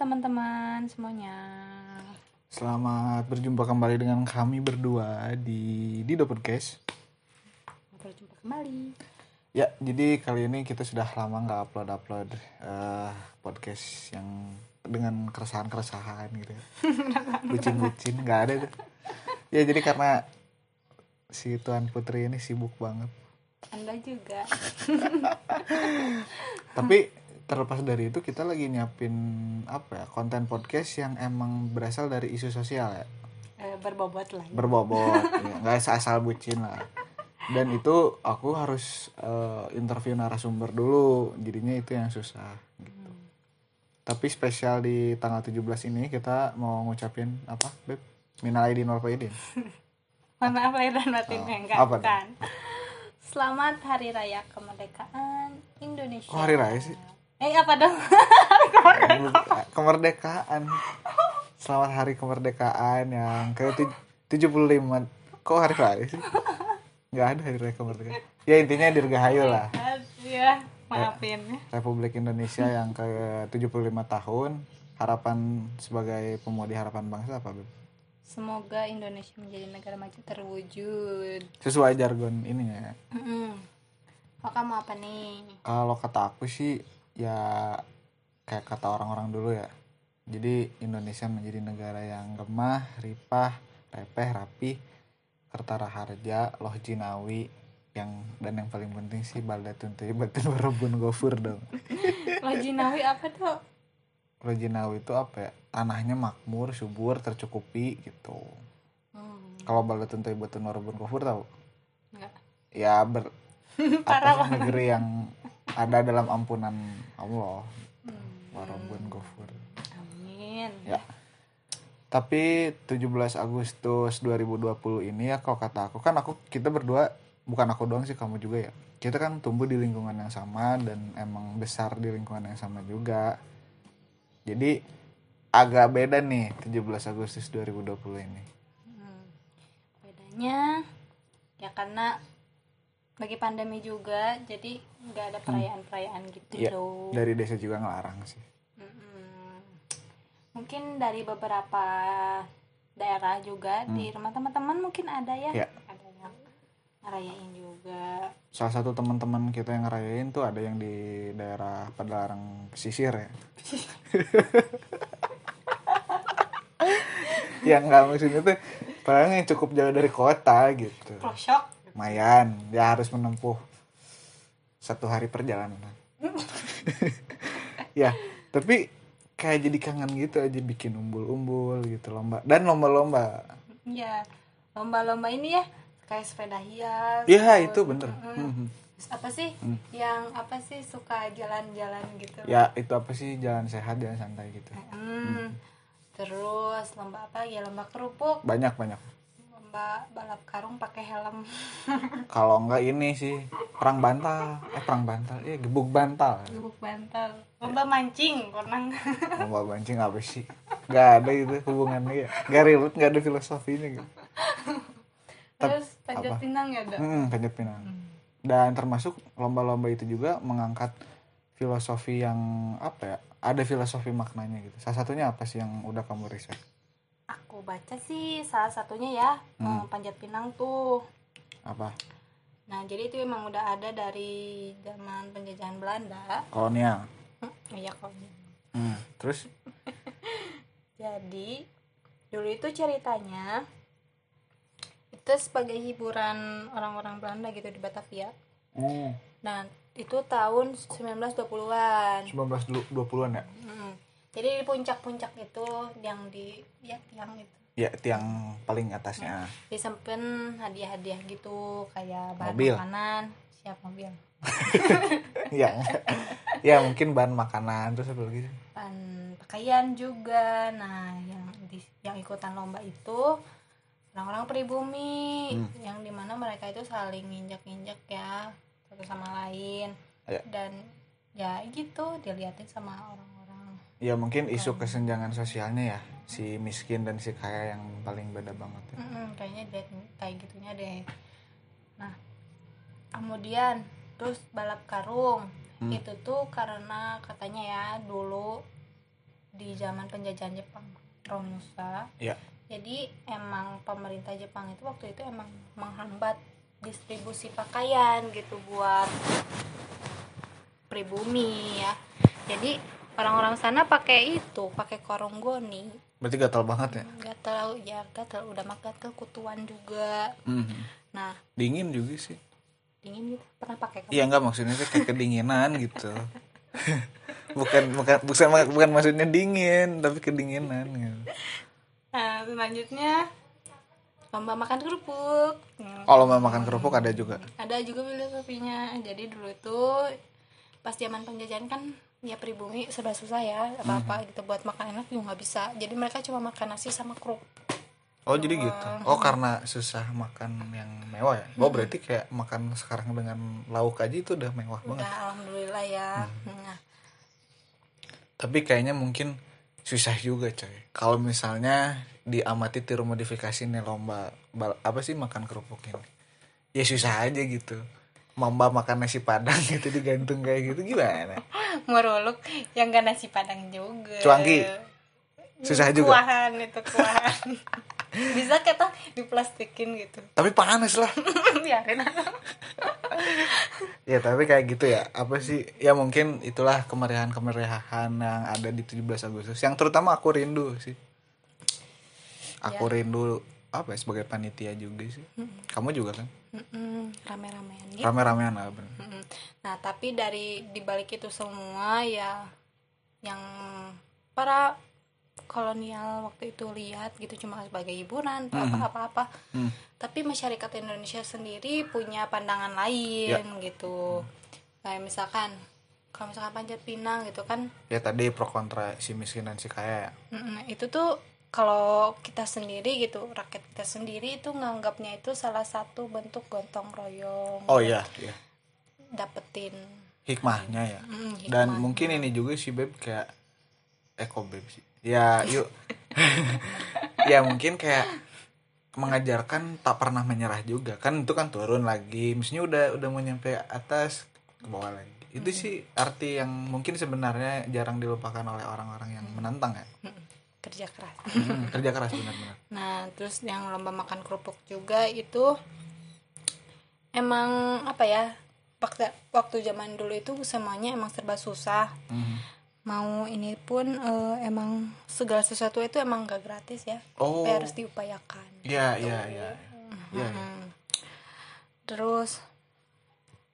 teman-teman semuanya. Selamat berjumpa kembali dengan kami berdua di Dido Podcast. Berjumpa kembali. Ya, jadi kali ini kita sudah lama nggak upload-upload eh, podcast yang dengan keresahan-keresahan gitu ya. Bucin-bucin, nggak ada tuh. Ya, jadi karena si Tuan Putri ini sibuk banget. Anda juga. Tapi terlepas dari itu kita lagi nyiapin apa ya konten podcast yang emang berasal dari isu sosial ya. Eh, berbobot lagi. berbobot ya, nggak asal bucin lah. Dan itu aku harus eh, interview narasumber dulu. Jadinya itu yang susah gitu. Tapi spesial di tanggal 17 ini kita mau ngucapin apa beb? Minal aidin wal faidin. Mohon maaf lahir dan batin Oh, enggak apa bukan. Selamat Hari Raya Kemerdekaan Indonesia. Kok hari raya sih? Eh apa dong? kemerdekaan selamat hari kemerdekaan yang ke 75 kok hari raya sih nggak ada hari raya kemerdekaan ya intinya dirgahayu lah ya, maafin. Republik Indonesia yang ke 75 tahun harapan sebagai pemudi harapan bangsa apa Beb? Semoga Indonesia menjadi negara maju terwujud. sesuai jargon ini ya Mm-mm. Oh, kamu apa nih? kalau kata aku sih ya kayak kata orang-orang dulu ya. Jadi Indonesia menjadi negara yang gemah ripah repeh rapi kertara harja loh jinawi yang dan yang paling penting sih baldatun batun warebun gofur dong. Lojinawi apa tuh? loh jinawi itu apa ya? Tanahnya makmur subur tercukupi gitu. Hmm, kalau baldatun batun warebun gofur tahu enggak. ya ber Parah negeri yang ada dalam ampunan Allah Hmm, warebun gofur Amin. Ya. Tapi 17 Agustus 2020 ini ya kalau kata aku kan aku kita berdua bukan aku doang sih kamu juga ya. Kita kan tumbuh di lingkungan yang sama dan emang besar di lingkungan yang sama juga. Jadi agak beda nih 17 Agustus 2020 ini. Hmm. Bedanya ya karena bagi pandemi juga jadi nggak ada perayaan-perayaan gitu Iya, loh. Dari desa juga ngelarang sih. Mm-mm. Mungkin dari beberapa daerah juga di rumah teman-teman mungkin ada ya. Iya. Ada yang ngerayain juga. Salah satu teman-teman kita yang ngerayain tuh ada yang di daerah Padalarang pesisir ya. yang nggak maksudnya tuh padahal yang cukup jauh dari kota gitu. Prosok. Lumayan ya harus menempuh satu hari perjalanan ya tapi kayak jadi kangen gitu aja bikin umbul-umbul gitu lomba dan lomba-lomba Ya, lomba-lomba ini ya kayak sepeda hias. ya terus- itu bener Mm. Mhm. Terus apa sih yang apa sih suka jalan-jalan gitu? ya itu apa sih jalan sehat jalan santai gitu Hmm. Terus lomba apa ya lomba kerupuk, banyak banyak lomba balap karung pakai helm. kalau enggak ini sih perang bantal eh perang bantal ya gebuk bantal Gebuk bantal. Lomba mancing, pernah lomba mancing apa sih nggak ada itu hubungannya ya nggak relate nggak ada filosofinya gitu Terus panjat apa? pinang ya, Dok? Hmm, panjat pinang. Dan termasuk lomba-lomba itu juga mengangkat filosofi yang apa ya? Ada filosofi maknanya gitu. Salah satunya apa sih yang udah kamu riset? Aku baca sih salah satunya ya, Hmm. eh, panjat pinang tuh. Apa? Nah, jadi itu emang udah ada dari zaman penjajahan Belanda. Kolonial. Hmm, Iya kok. Hmm. Terus? Jadi dulu itu ceritanya itu sebagai hiburan orang-orang Belanda gitu di Batavia. Hmm. Nah, itu tahun 1920-an. 1920-an ya? Mm. Jadi di puncak-puncak itu yang di ya tiang itu Ya, tiang paling atasnya. disempen hadiah-hadiah gitu kayak bahan Mobil. makanan, siap mobil. ya. ya, mungkin bahan makanan terus apa lagi? Bahan pakaian juga. Nah, yang di, yang ikutan lomba itu orang-orang pribumi Hmm. yang di mana mereka itu saling nginjak-nginjak ya satu sama lain Ya. dan ya gitu dilihatin sama orang-orang Ya, mungkin isu kesenjangan sosialnya ya. Si miskin dan si kaya yang paling beda banget ya. Mm-mm, kayaknya dia kayak gitunya deh nah kemudian terus balap karung Hmm. itu tuh karena katanya ya dulu di zaman penjajahan Jepang Romusa ya jadi emang pemerintah Jepang itu waktu itu emang menghambat distribusi pakaian gitu buat pribumi ya jadi orang-orang sana pakai itu pakai koronggoni berarti gatal banget ya gatel ya gatel udah mah gatel kutuan juga Mhm. nah dingin juga sih dingin gitu pernah pakai Iya enggak maksudnya tuh kayak kedinginan gitu. bukan bukan bukan bukan maksudnya dingin tapi kedinginan gitu. nah selanjutnya lomba makan kerupuk Hmm. Kalau mau makan kerupuk ada juga. ada juga filosofinya jadi dulu itu pas zaman penjajahan kan ya pribumi serba susah ya apa apa gitu buat makan enak juga nggak bisa jadi mereka cuma makan nasi sama kerupuk Oh jadi gitu. Oh karena susah makan yang mewah ya. Oh berarti kayak makan sekarang dengan lauk aja itu udah mewah banget. udah alhamdulillah ya nah, Tapi kayaknya mungkin susah juga coy. Kalau misalnya diamati tiru modifikasi nih lomba bal- apa sih makan kerupuk ini. Ya susah aja gitu. Mamba makan nasi padang gitu digantung kayak gitu gimana? meruluk yang gak nasi padang juga. Cuangki. Susah juga. kuahan itu kuahan. Bisa kita diplastikin gitu. Tapi panas lah. biarin ya tapi kayak gitu ya. Apa sih? Ya mungkin itulah kemeriahan kemeriahan yang ada di 17 Agustus. Yang terutama aku rindu sih. Aku rindu apa ya sebagai panitia juga sih. Kamu juga kan Rame-ramean gitu rame-ramean lah bener. Nah, tapi dari dibalik itu semua ya yang para kolonial waktu itu lihat gitu cuma sebagai hiburan atau apa-apa. Hmm. Tapi masyarakat Indonesia sendiri punya pandangan lain gitu. Kayak misalkan kalau misalkan Panjat Pinang gitu kan ya tadi pro kontra si miskin dan si kaya ya mm, itu tuh kalau kita sendiri gitu rakyat kita sendiri itu nganggapnya itu salah satu bentuk gotong royong. Oh iya iya. Dapetin. Hikmahnya ya. Mm, dan hikmah. mungkin ini juga si beb kayak eko beb sih? Ya yuk. Ya mungkin kayak mengajarkan tak pernah menyerah juga. Kan itu kan turun lagi. Misalnya udah udah mau nyampe atas ke bawah lagi. Itu sih arti yang mungkin sebenarnya jarang dilupakan oleh orang-orang yang menantang ya. Mm, kerja keras Hmm, kerja keras benar-benar Nah, terus yang lomba makan kerupuk juga itu emang apa ya? Waktu waktu zaman dulu itu semuanya emang serba susah. Mhm. Mau ini pun eh, emang segala sesuatu itu emang gak gratis ya. oh Tapi harus diupayakan. iya iya iya iya Hmm. Terus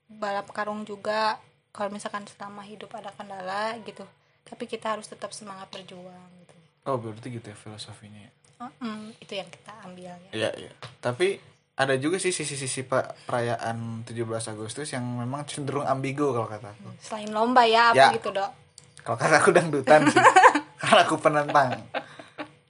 balap karung juga kalau misalkan selama hidup ada kendala gitu. Tapi kita harus tetap semangat berjuang. Oh berarti gitu ya filosofinya ya Mm-mm, itu yang kita ambil ya. Iya, iya. Tapi ada juga sih sisi-sisi pak perayaan 17 Agustus yang memang cenderung ambigu kalau kata aku. Selain lomba ya Ya. apa gitu, Dok? Kalau kata aku dangdutan sih. karena aku penentang.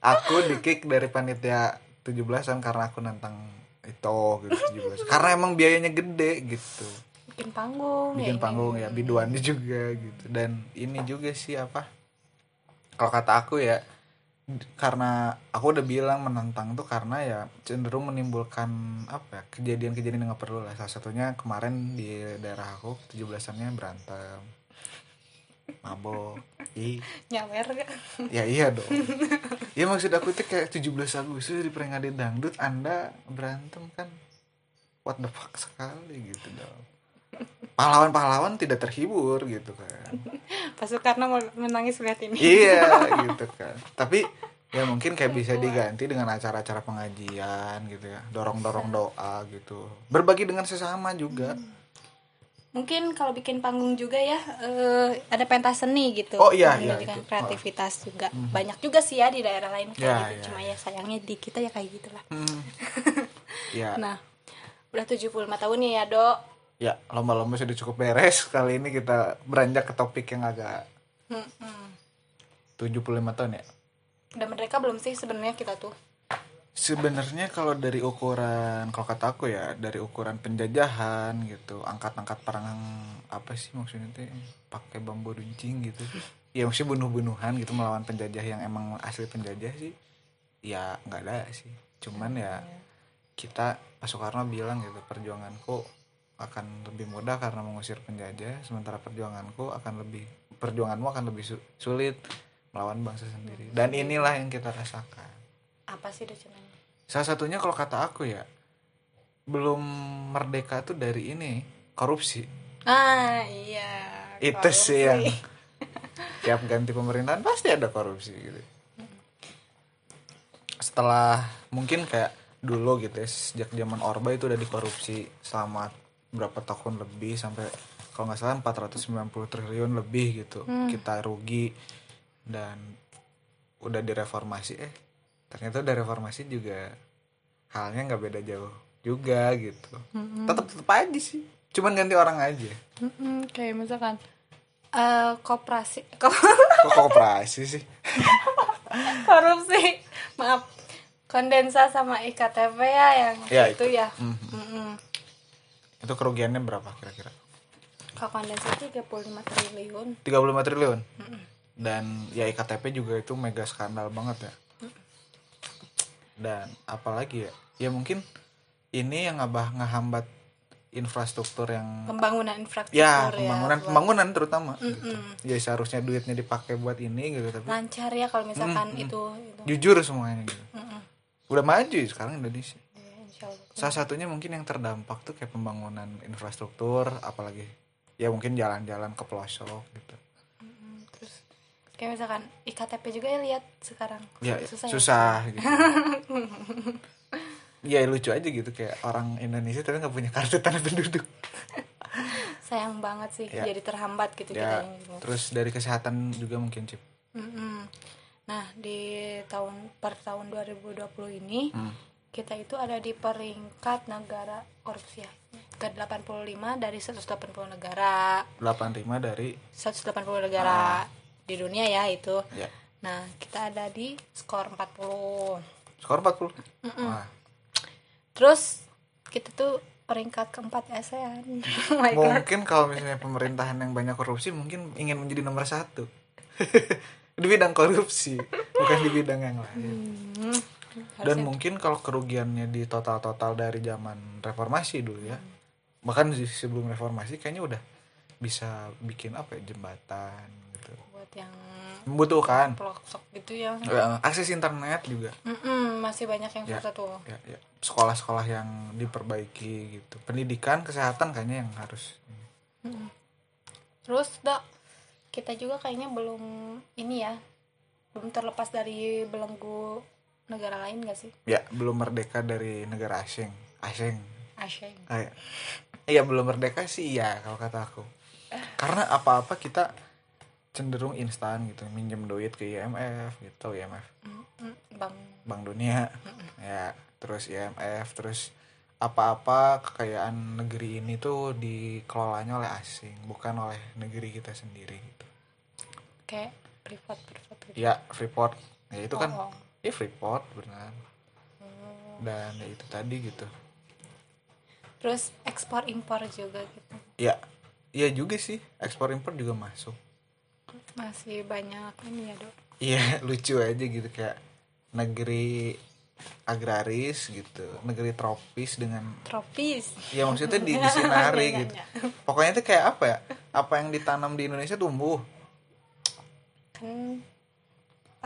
Aku di-kick dari panitia 17-an karena aku nantang itu gitu 17. Karena emang biayanya gede gitu. bikin panggung Bikin ya, panggung ya, biduannya juga gitu. Dan ini juga sih apa? Kalau kata aku ya karena aku udah bilang menantang tuh karena ya cenderung menimbulkan apa ya kejadian-kejadian yang nggak perlu lah. Salah satunya kemarin di daerah aku 17-annya berantem mabok ih nyawer gak? ya iya dong. Ya maksud aku tuh kayak 17 Agustus di peringatan dangdut anda berantem kan? What the fuck sekali gitu dong pahlawan-pahlawan tidak terhibur gitu kan. Pas Soekarno menangis lihat ini. Iya gitu kan. Tapi ya mungkin kayak bisa diganti dengan acara-acara pengajian gitu ya. Dorong-dorong doa gitu. Berbagi dengan sesama juga. Mungkin kalau bikin panggung juga ya eh, ada pentas seni gitu. Oh, iya, iya, itu. Hmm. kreativitas juga. Banyak juga sih ya di daerah lain kayak Ya, gitu. ya, cuma ya. sayangnya di kita ya kayak gitulah. Hmm. ya. Nah udah 75 tahun nih ya dok ya lomba-lomba sudah cukup beres. Kali ini kita beranjak ke topik yang agak Mm-mm. 75 tahun ya. Udah mereka belum sih sebenarnya kita tuh. Sebenarnya kalau dari ukuran kalau kata aku ya dari ukuran penjajahan gitu angkat-angkat perang apa sih maksudnya teh pakai bambu runcing gitu. Ya maksudnya bunuh-bunuhan gitu melawan penjajah yang emang asli penjajah sih ya nggak ada sih. Cuman ya kita Pak Soekarno bilang gitu perjuanganku akan lebih mudah karena mengusir penjajah sementara perjuanganku akan lebih perjuanganmu akan lebih su- sulit melawan bangsa sendiri. Dan inilah yang kita rasakan. Apa sih docenannya salah satunya kalau kata aku ya belum merdeka tuh dari ini korupsi. Ah iya itu sih yang tiap ganti pemerintahan pasti ada korupsi gitu. Setelah mungkin kayak dulu gitu ya sejak zaman Orba itu udah dikorupsi selama berapa tahun lebih sampai kalau nggak salah 490 triliun lebih gitu. Kita rugi dan udah direformasi. Eh ternyata udah reformasi juga halnya nggak beda jauh juga gitu. Tetap tetap aja sih. Cuman ganti orang aja. Mm-mm, kayak misalkan eh koperasi. Kok kooperasi sih? Korupsi. Maaf. Kondensa sama iktp ya yang Ya, itu, itu. ya. Mhm. Mm-mm. Itu kerugiannya berapa kira-kira? Kalau kondensa 35 triliun. 35 triliun? Dan ya iktp juga itu mega skandal banget ya. Dan apalagi ya? Ya mungkin ini yang ngabah ngehambat infrastruktur yang pembangunan infrastruktur ya pembangunan buat- pembangunan terutama gitu. ya seharusnya duitnya dipakai buat ini gitu tapi lancar ya kalau misalkan itu itu. Jujur semuanya gitu. Mm-mm. udah maju ya sekarang Indonesia. Ya, insya Allah. salah satunya mungkin yang terdampak tuh kayak pembangunan infrastruktur apalagi ya mungkin jalan-jalan ke pelosok gitu Mm, terus kayak misalkan iktp juga ya lihat sekarang ya susah, susah, ya? gitu ya lucu aja gitu kayak orang Indonesia tapi nggak punya kartu tanda penduduk sayang banget sih Ya. jadi terhambat gitu ya kitanya gitu. terus dari kesehatan juga mungkin cip Mm-mm. Nah, di tahun per tahun 2020 ini Hmm. Kita itu ada di peringkat negara korupsi ya. Ke 85 dari 180 negara. 85 dari 180 negara di dunia ya itu. ya Nah, kita ada di skor 40. skor 40 Wah, Terus kita tuh peringkat keempat ASEAN. oh god. mungkin kalau misalnya pemerintahan yang banyak korupsi mungkin ingin menjadi nomor satu di bidang korupsi bukan di bidang yang lain Hmm. Dan mungkin kalau kerugiannya di total-total dari zaman reformasi dulu ya bahkan di- sebelum reformasi kayaknya udah bisa bikin apa ya jembatan gitu buat yang membutuhkan pelosok gitu ya. Eh, akses internet juga Mm-mm, masih banyak yang Ya. susah tuh. ya, ya. sekolah-sekolah yang diperbaiki gitu pendidikan kesehatan kayaknya yang harus Terus dok, kita juga kayaknya belum ini ya, belum terlepas dari belenggu negara lain gak sih? ya belum merdeka dari negara asing asing Asyik. Ah, iya. iya belum merdeka sih iya kalau kata aku karena apa-apa kita cenderung instan gitu minjem duit ke IMF gitu IMF Bang, Bank Dunia ya terus IMF terus apa-apa kekayaan negeri ini tuh dikelolanya oleh asing bukan oleh negeri kita sendiri gitu kayak privat privat gitu. ya Freeport ya itu kan Oh, oh. Ya Freeport benar Hmm. dan ya itu tadi gitu Terus ekspor impor juga gitu. ya iya juga sih ekspor impor juga masuk Masih banyak ini ya dok. Iya lucu aja gitu kayak negeri agraris gitu, negeri tropis dengan Tropis. ya maksudnya di disinari Nggak, gitu. nggak. Pokoknya itu kayak apa ya? Apa yang ditanam di Indonesia tumbuh. Kan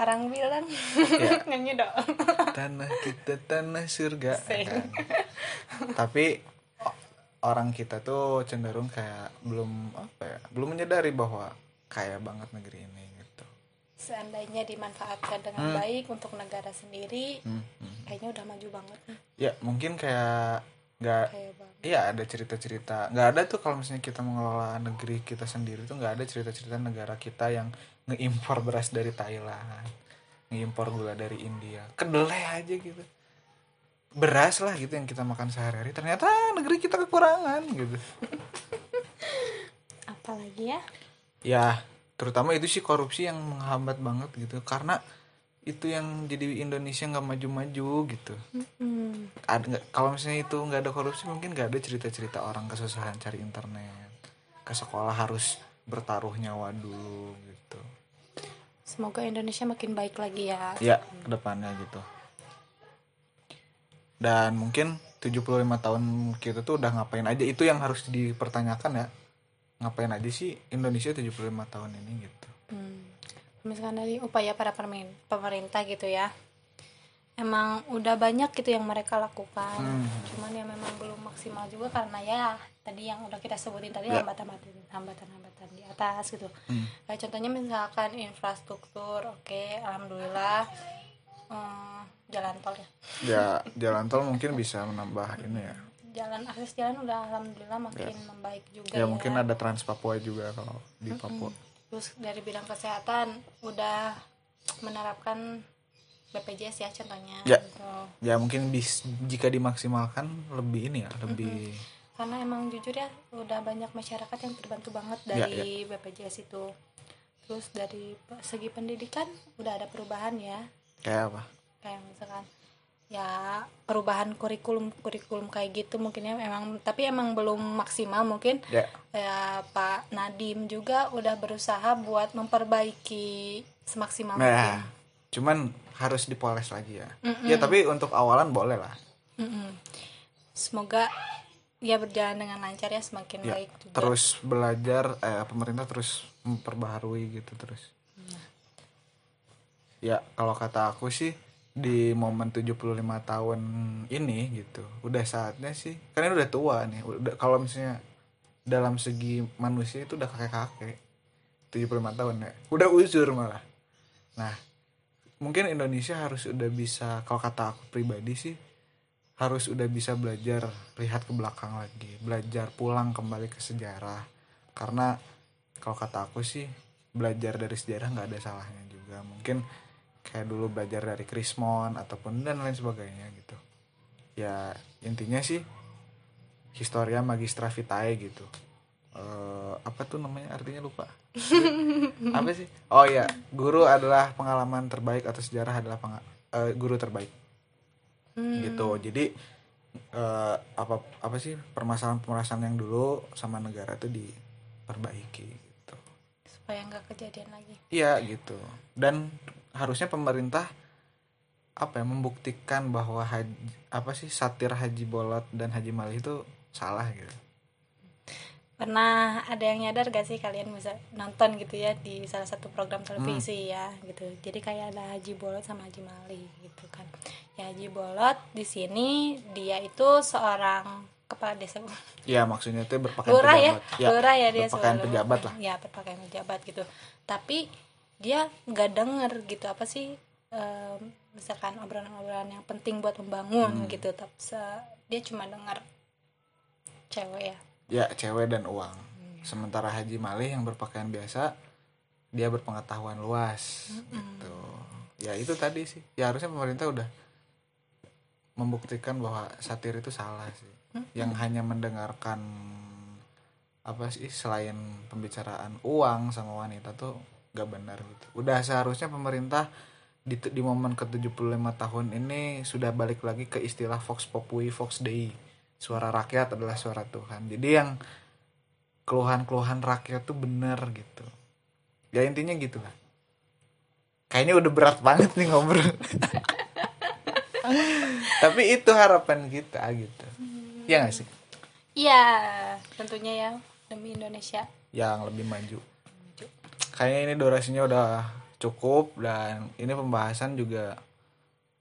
orang bilang Ya. nyanyi dok. Tanah kita tanah surga. Kan. Tapi orang kita tuh cenderung kayak belum apa ya? Belum menyadari bahwa kaya banget negeri ini gitu. Seandainya dimanfaatkan dengan Hmm. baik untuk negara sendiri, Hmm, hmm. kayaknya udah maju banget nih. Ya mungkin kayak nggak. Iya ada cerita-cerita nggak ada tuh kalau misalnya kita mengelola negeri kita sendiri tuh nggak ada cerita-cerita negara kita yang ngeimpor beras dari Thailand ngeimpor gula dari India. Kedelai aja gitu. Beras lah gitu yang kita makan sehari-hari. Ternyata negeri kita kekurangan gitu. Apalagi ya? ya terutama itu sih korupsi yang menghambat banget gitu. Karena itu yang jadi Indonesia nggak maju-maju gitu. Hmm. ada kalau misalnya itu nggak ada korupsi mungkin nggak ada cerita-cerita orang kesusahan cari internet. Ke sekolah harus bertaruh nyawa dulu gitu Semoga Indonesia makin baik lagi ya. ya ke depannya gitu dan mungkin 75 tahun kita tuh udah ngapain aja itu yang harus dipertanyakan ya ngapain aja sih Indonesia 75 tahun ini gitu Hmm. misalkan dari upaya para pemerintah gitu ya emang udah banyak gitu yang mereka lakukan Hmm. cuman ya memang belum maksimal juga karena ya tadi yang udah kita sebutin tadi Ya. hambatan-hambatan di atas gitu. Hmm. Kayak contohnya misalkan infrastruktur oke alhamdulillah eh, jalan tol ya. Ya jalan tol mungkin bisa menambah ini ya. Jalan akses jalan udah alhamdulillah makin membaik juga ya mungkin ada Trans Papua juga kalau di Papua. Terus dari bidang kesehatan udah menerapkan BPJS ya contohnya Ya. gitu. ya mungkin bis, jika dimaksimalkan lebih ini ya lebih karena emang jujur ya udah banyak masyarakat yang terbantu banget Ya, dari BPJS itu. Terus dari segi pendidikan udah ada perubahan ya. Kayak apa? Kayak misalkan ya perubahan kurikulum kurikulum kayak gitu mungkin ya emang tapi emang belum maksimal mungkin. Ya. Ya Pak Nadim juga udah berusaha buat memperbaiki semaksimal nah mungkin. cuman harus dipoles lagi ya. Mm-mm. ya tapi untuk awalan boleh lah. Mm-mm. semoga ya berjalan dengan lancar ya semakin Ya, baik juga. terus belajar eh, pemerintah terus memperbaharui gitu terus. Ya kalau kata aku sih di momen 75 tahun ini gitu udah saatnya sih karena udah tua nih udah kalau misalnya dalam segi manusia itu udah kakek-kakek 75 tahun ya udah uzur malah. Nah mungkin Indonesia harus udah bisa kalau kata aku pribadi sih harus udah bisa belajar lihat ke belakang lagi belajar pulang kembali ke sejarah. Karena kalau kata aku sih belajar dari sejarah nggak ada salahnya juga. Mungkin kayak dulu belajar dari Krismon ataupun dan lain sebagainya gitu. Ya intinya sih Historia Magistra Vitae gitu. Eh, apa tuh namanya? Artinya lupa. Apa sih? Oh ya guru adalah pengalaman terbaik atau sejarah adalah penga- eh, guru terbaik Hmm, gitu jadi eh, apa apa sih permasalahan permasalahan yang dulu sama negara itu diperbaiki gitu. Supaya nggak kejadian lagi. Iya gitu. Dan harusnya pemerintah apa ya membuktikan bahwa haji, apa sih satir haji bolot dan haji malih itu salah gitu pernah ada yang nyadar gak sih kalian bisa nonton gitu ya di salah satu program televisi ya gitu. Jadi kayak ada Haji Bolot sama Haji Mali gitu kan. Ya Haji Bolot di sini dia itu seorang kepala desa. Ya maksudnya itu berpakaian lurah ya pejabat. Lurah ya dia berpakaian pejabat lah. Ya berpakaian pejabat gitu. Tapi dia nggak denger gitu apa sih em, misalkan obrolan-obrolan yang penting buat membangun Hmm. gitu. Tapi dia cuma denger cewek ya ya cewek dan uang. Sementara haji malih yang berpakaian biasa dia berpengetahuan luas gitu. Ya itu tadi sih. Ya harusnya pemerintah udah membuktikan bahwa satir itu salah sih. Yang hanya mendengarkan apa sih selain pembicaraan uang sama wanita tuh gak benar gitu. Udah seharusnya pemerintah di, di momen ke 75 tahun ini sudah balik lagi ke istilah Vox Populi Vox Dei suara rakyat adalah suara Tuhan. Jadi yang keluhan-keluhan rakyat tuh benar gitu. Ya intinya gitu lah. Kayaknya udah berat banget nih ngobrol. Tapi itu harapan kita gitu. Ya gak sih? Iya tentunya ya. Demi Indonesia. Yang lebih maju. Kayaknya ini durasinya udah cukup dan ini pembahasan juga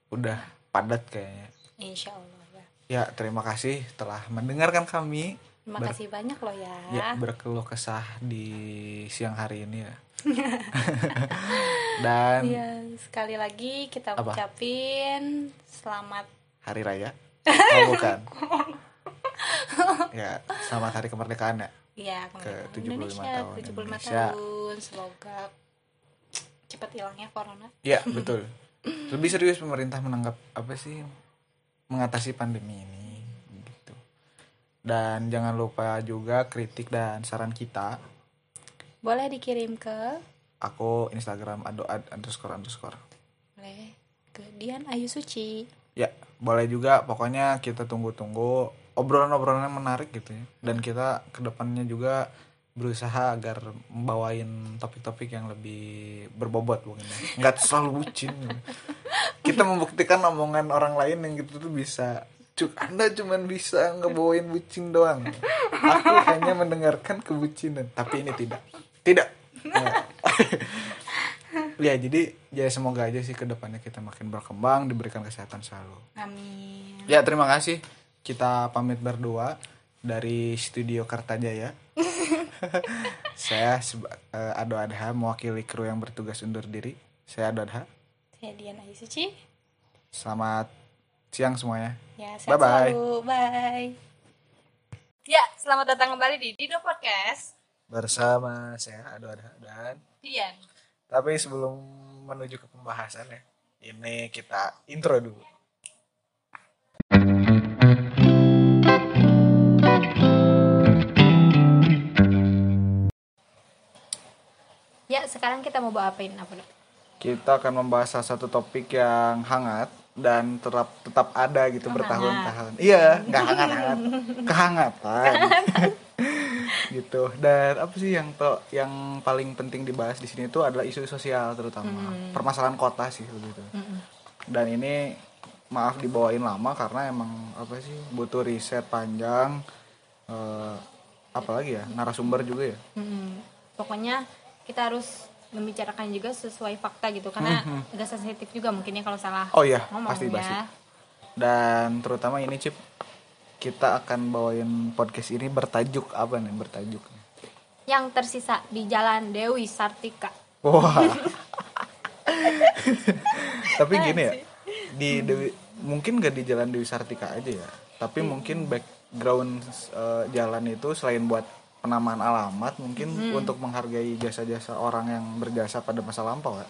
udah padat kayaknya. Insya Allah ya ya terima kasih telah mendengarkan kami. Terima Ber- kasih banyak loh ya, ya berkeluh kesah di siang hari ini ya. Dan Iya, sekali lagi kita Apa? ucapin selamat hari raya. Oh bukan. ya selamat hari kemerdekaan ya. Ya Ke kemerdekaan 75 Indonesia tahun 75 Indonesia. tahun. Semoga cepat hilangnya corona. Ya betul. Lebih serius pemerintah menanggap apa sih mengatasi pandemi ini gitu. Dan jangan lupa juga kritik dan saran kita. Boleh dikirim ke? Aku Instagram adoad underscore underscore. Boleh. Ke Dian Ayu Suci. Ya boleh juga. Pokoknya kita tunggu-tunggu obrolan-obrolan yang menarik gitu ya. Dan kita ke depannya juga berusaha agar membawain topik-topik yang lebih berbobot mungkin ya. Nggak selalu bucin. gitu. Kita membuktikan omongan orang lain yang gitu tuh bisa cuk anda cuman bisa ngebawain bucin doang. Aku hanya mendengarkan kebucinan. Tapi ini tidak. Tidak. Ya. ya jadi ya semoga aja sih ke depannya kita makin berkembang diberikan kesehatan selalu. Amin. Ya terima kasih. Kita pamit berdua dari studio Kartajaya. Saya eh, Ado Adha mewakili kru yang bertugas undur diri. Saya Ado Adha saya Diana Isuci selamat siang semuanya. Ya sehat Bye-bye. selalu. Bye. Ya selamat datang kembali di Dido Podcast. Bersama saya Ado Adha dan Dian. Tapi sebelum menuju ke pembahasan ya ini kita intro dulu. Ya sekarang kita mau bawain apa dok kita akan membahas salah satu topik yang hangat dan tetap tetap ada gitu Oh, bertahun-tahun. Iya, nggak hangat-hangat, kehangatan. gitu. Dan apa sih yang to- yang paling penting dibahas di sini itu adalah isu sosial terutama permasalahan kota sih begitu. Dan ini maaf dibawain lama karena emang apa sih butuh riset panjang eh, apalagi ya narasumber juga ya. Mm-mm. pokoknya kita harus membicarakan juga sesuai fakta gitu karena agak sensitif juga mungkin ya kalau salah Oh iya, ngomong pasti ya. pasti. Dan terutama ini Cip, kita akan bawain podcast ini bertajuk apa nih bertajuk? yang tersisa di jalan Dewi Sartika Wah. Tapi gini ya, di Dewi mungkin gak di Jalan Dewi Sartika aja ya, tapi mungkin background eh, jalan itu selain buat penamaan alamat, mungkin untuk menghargai jasa-jasa orang yang berjasa pada masa lampau ya.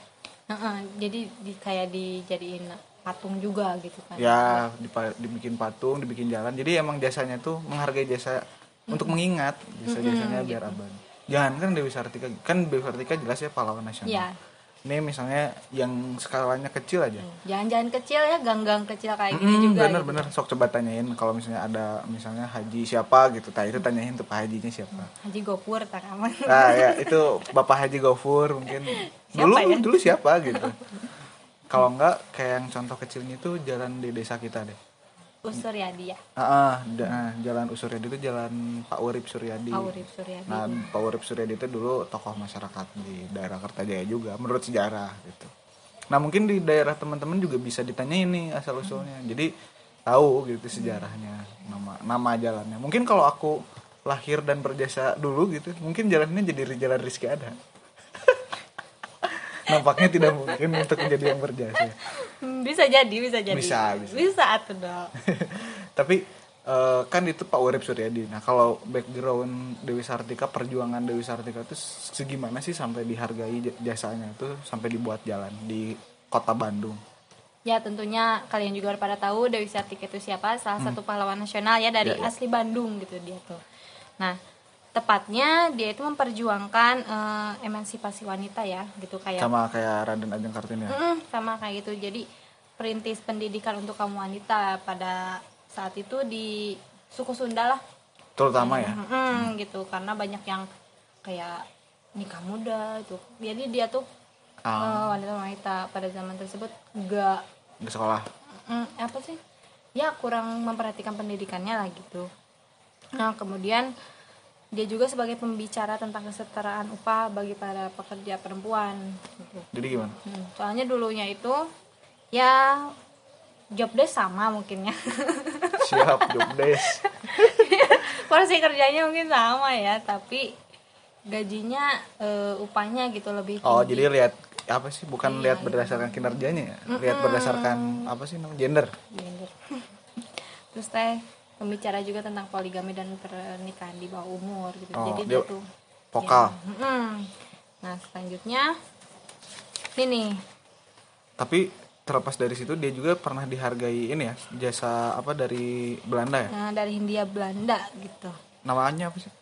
Heeh, jadi di, kayak dijadiin patung juga gitu kan Ya, dipa- dibikin patung, dibikin jalan. Jadi emang jasanya tuh menghargai jasa untuk mengingat jasa-jasanya biar abadi. Jangan kan Dewi Sartika, kan Dewi Sartika jelas ya pahlawan nasional. Iya. Ini misalnya yang skalanya kecil aja. jalan-jalan kecil ya gang-gang kecil kayak gini Mm, juga bener gitu. bener. Sok coba tanyain kalau misalnya ada misalnya haji siapa gitu. Tak itu tanyain tuh pak hajinya siapa. Haji Gopur tak aman nah ya itu bapak haji gofur mungkin. Dulu Siapa ya? dulu siapa gitu. Kalau enggak kayak yang contoh kecilnya itu jalan di desa kita deh Usur Yadi ya Ah, nah, jalan Usuryadi itu jalan Pak Urip Suryadi. Pak Urip Suryadi Nah, Pak Urip Suryadi itu dulu tokoh masyarakat di daerah Kertajaya juga menurut sejarah gitu. Nah, mungkin di daerah teman-teman juga bisa ditanya ini asal usulnya. Jadi tahu gitu sejarahnya, nama nama jalannya. Mungkin kalau aku lahir dan berjasa dulu gitu, mungkin jalannya jadi jalan Rizky ada. Nampaknya tidak mungkin untuk menjadi yang berjasa. Hmm, bisa jadi bisa jadi Bisa, bisa. bisa atuh dong tapi eh, kan itu Pak Urip Suryadi nah kalau background Dewi Sartika perjuangan Dewi Sartika itu segimana sih sampai dihargai jasanya itu sampai dibuat jalan di kota Bandung Ya tentunya kalian juga pada tahu Dewi Sartika itu siapa salah satu pahlawan nasional ya dari Hmm. Ya, ya. asli Bandung gitu dia tuh. Nah tepatnya dia itu memperjuangkan eh, emansipasi wanita ya gitu kayak sama kayak Raden Ajeng Kartini ya? Mm, sama kayak gitu. Jadi perintis pendidikan untuk kaum wanita pada saat itu di suku Sunda lah. Terutama ya? Mm, gitu karena banyak yang kayak nikah muda itu. Jadi dia tuh Ah. eh, wanita-wanita pada zaman tersebut gak di sekolah? Mm, apa sih? Ya kurang memperhatikan pendidikannya lah gitu. Nah kemudian dia juga sebagai pembicara tentang kesetaraan upah bagi para pekerja perempuan. Gitu. jadi gimana? Hmm, soalnya dulunya itu ya job desk sama mungkin ya. Siap job desk. Porsi kerjanya mungkin sama ya tapi gajinya eh, upahnya gitu lebih tinggi. oh jadi lihat apa sih bukan Iya, lihat berdasarkan kinerjanya ya? lihat berdasarkan apa sih namanya gender. Gender. terus teh pembicara juga tentang poligami dan pernikahan di bawah umur gitu. Oh, jadi dia dia tuh vokal. Ya, nah selanjutnya ini tapi terlepas dari situ dia juga pernah dihargai ini ya jasa apa dari Belanda ya? Nah, dari Hindia Belanda gitu. Namanya apa sih?